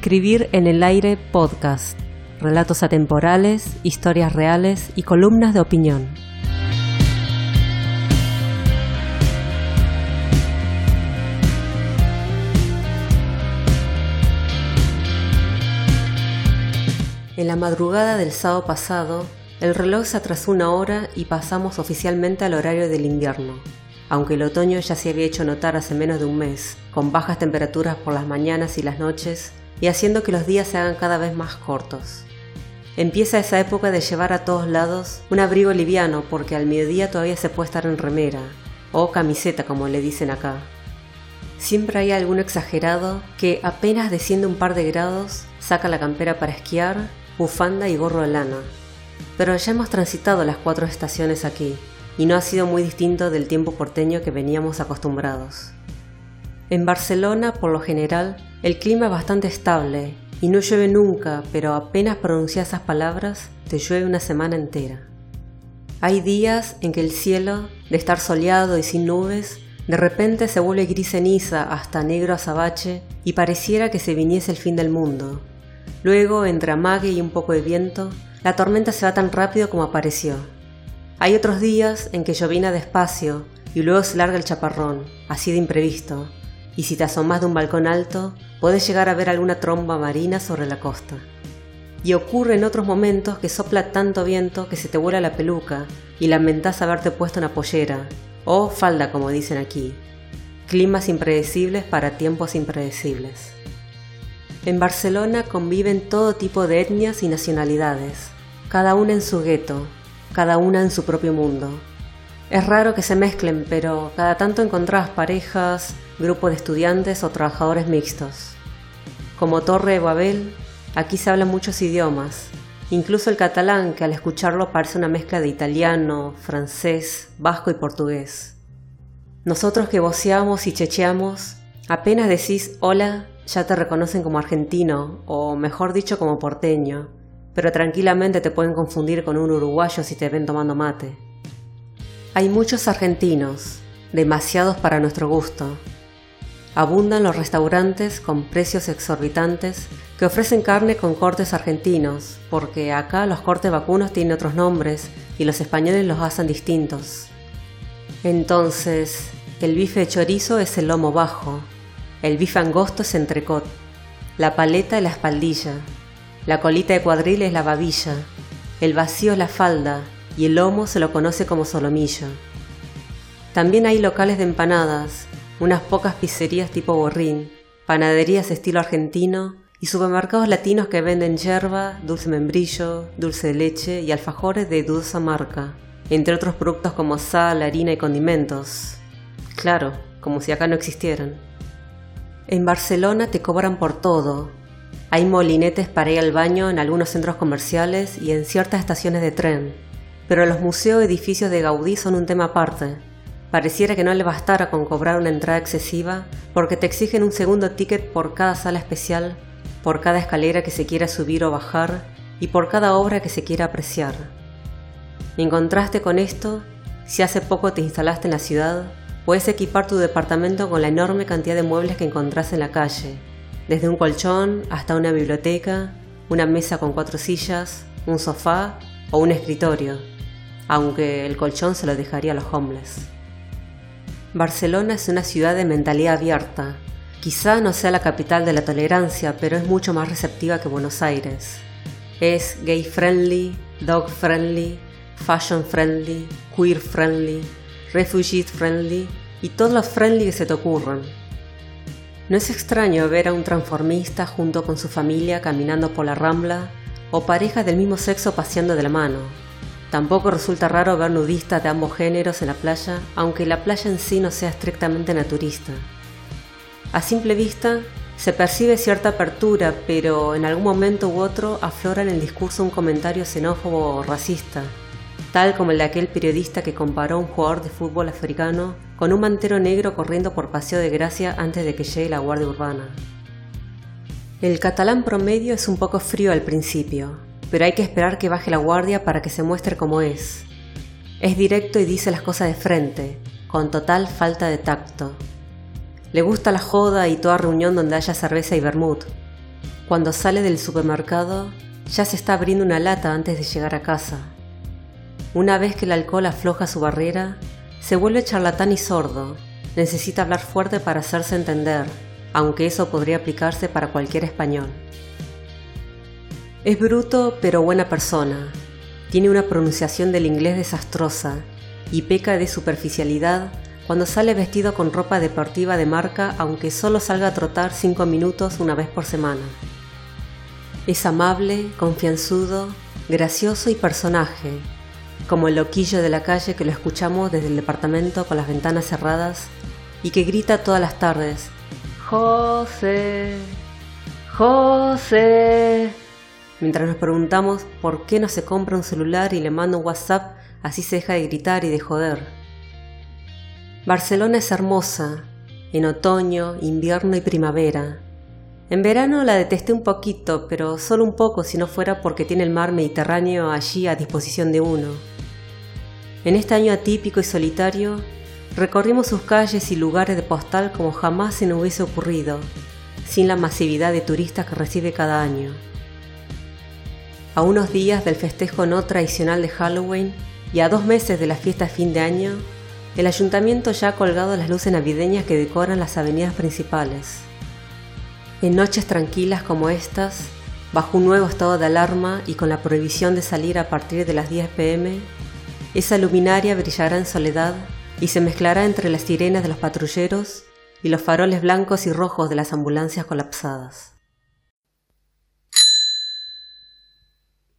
Escribir en el aire podcast. Relatos atemporales, historias reales y columnas de opinión. En la madrugada del sábado pasado, el reloj se atrasó una hora y pasamos oficialmente al horario del invierno, aunque el otoño ya se había hecho notar hace menos de un mes, con bajas temperaturas por las mañanas y las noches, y haciendo que los días se hagan cada vez más cortos. Empieza esa época de llevar a todos lados un abrigo liviano porque al mediodía todavía se puede estar en remera, o camiseta como le dicen acá. Siempre hay algún exagerado que apenas desciende un par de grados saca la campera para esquiar bufanda y gorro de lana. Pero ya hemos transitado las cuatro estaciones aquí, y no ha sido muy distinto del tiempo porteño que veníamos acostumbrados. En Barcelona, por lo general, el clima es bastante estable y no llueve nunca, pero apenas pronuncias esas palabras, te llueve una semana entera. Hay días en que el cielo, de estar soleado y sin nubes, de repente se vuelve gris ceniza hasta negro azabache y pareciera que se viniese el fin del mundo, Luego, entre amague y un poco de viento, la tormenta se va tan rápido como apareció. Hay otros días en que llovina despacio y luego se larga el chaparrón, así de imprevisto, y si te asomas de un balcón alto, puedes llegar a ver alguna tromba marina sobre la costa. Y ocurre en otros momentos que sopla tanto viento que se te vuela la peluca y lamentas haberte puesto una pollera, o falda como dicen aquí. Climas impredecibles para tiempos impredecibles. En Barcelona conviven todo tipo de etnias y nacionalidades, cada una en su gueto, cada una en su propio mundo. Es raro que se mezclen, pero cada tanto encontrás parejas, grupos de estudiantes o trabajadores mixtos. Como Torre de Babel, aquí se hablan muchos idiomas, incluso el catalán, que al escucharlo parece una mezcla de italiano, francés, vasco y portugués. Nosotros que voceamos y checheamos, apenas decís hola ya te reconocen como argentino, o mejor dicho como porteño, pero tranquilamente te pueden confundir con un uruguayo si te ven tomando mate. Hay muchos argentinos, demasiados para nuestro gusto. Abundan los restaurantes con precios exorbitantes que ofrecen carne con cortes argentinos, porque acá los cortes vacunos tienen otros nombres y los españoles los hacen distintos. Entonces, el bife de chorizo es el lomo bajo, el bife angosto es entrecot, la paleta es la espaldilla, la colita de cuadril es la babilla, el vacío es la falda y el lomo se lo conoce como solomillo. También hay locales de empanadas, unas pocas pizzerías tipo borrín, panaderías estilo argentino y supermercados latinos que venden yerba, dulce membrillo, dulce de leche y alfajores de dudosa marca, entre otros productos como sal, harina y condimentos. Claro, como si acá no existieran. En Barcelona te cobran por todo. Hay molinetes para ir al baño en algunos centros comerciales y en ciertas estaciones de tren. Pero los museos edificios de Gaudí son un tema aparte. Pareciera que no le bastara con cobrar una entrada excesiva porque te exigen un segundo ticket por cada sala especial, por cada escalera que se quiera subir o bajar y por cada obra que se quiera apreciar. En contraste con esto, si hace poco te instalaste en la ciudad, Puedes equipar tu departamento con la enorme cantidad de muebles que encontrás en la calle, desde un colchón hasta una biblioteca, una mesa con cuatro sillas, un sofá o un escritorio, aunque el colchón se lo dejaría a los homeless. Barcelona es una ciudad de mentalidad abierta. Quizá no sea la capital de la tolerancia, pero es mucho más receptiva que Buenos Aires. Es gay friendly, dog friendly, fashion friendly, queer friendly, refugee friendly y todos los friendly que se te ocurran. No es extraño ver a un transformista junto con su familia caminando por la rambla o parejas del mismo sexo paseando de la mano. Tampoco resulta raro ver nudistas de ambos géneros en la playa, aunque la playa en sí no sea estrictamente naturista. A simple vista, se percibe cierta apertura, pero en algún momento u otro aflora en el discurso un comentario xenófobo o racista, tal como el de aquel periodista que comparó a un jugador de fútbol africano con un mantero negro corriendo por Paseo de Gracia antes de que llegue la Guardia Urbana. El catalán promedio es un poco frío al principio, pero hay que esperar que baje la guardia para que se muestre como es. Es directo y dice las cosas de frente, con total falta de tacto. Le gusta la joda y toda reunión donde haya cerveza y vermut. Cuando sale del supermercado, ya se está abriendo una lata antes de llegar a casa. Una vez que el alcohol afloja su barrera, se vuelve charlatán y sordo. Necesita hablar fuerte para hacerse entender, aunque eso podría aplicarse para cualquier español. Es bruto pero buena persona. Tiene una pronunciación del inglés desastrosa y peca de superficialidad cuando sale vestido con ropa deportiva de marca aunque solo salga a trotar 5 minutos una vez por semana. Es amable, confianzudo, gracioso y personaje, como el loquillo de la calle que lo escuchamos desde el departamento con las ventanas cerradas y que grita todas las tardes, José, José, mientras nos preguntamos por qué no se compra un celular y le manda un WhatsApp así se deja de gritar y de joder. Barcelona es hermosa, en otoño, invierno y primavera. En verano la detesté un poquito, pero solo un poco si no fuera porque tiene el mar Mediterráneo allí a disposición de uno. En este año atípico y solitario, recorrimos sus calles y lugares de postal como jamás se nos hubiese ocurrido, sin la masividad de turistas que recibe cada año. A unos días del festejo no tradicional de Halloween y a dos meses de la fiesta fin de año, el ayuntamiento ya ha colgado las luces navideñas que decoran las avenidas principales. En noches tranquilas como estas, bajo un nuevo estado de alarma y con la prohibición de salir a partir de las 10 pm, esa luminaria brillará en soledad y se mezclará entre las sirenas de los patrulleros y los faroles blancos y rojos de las ambulancias colapsadas.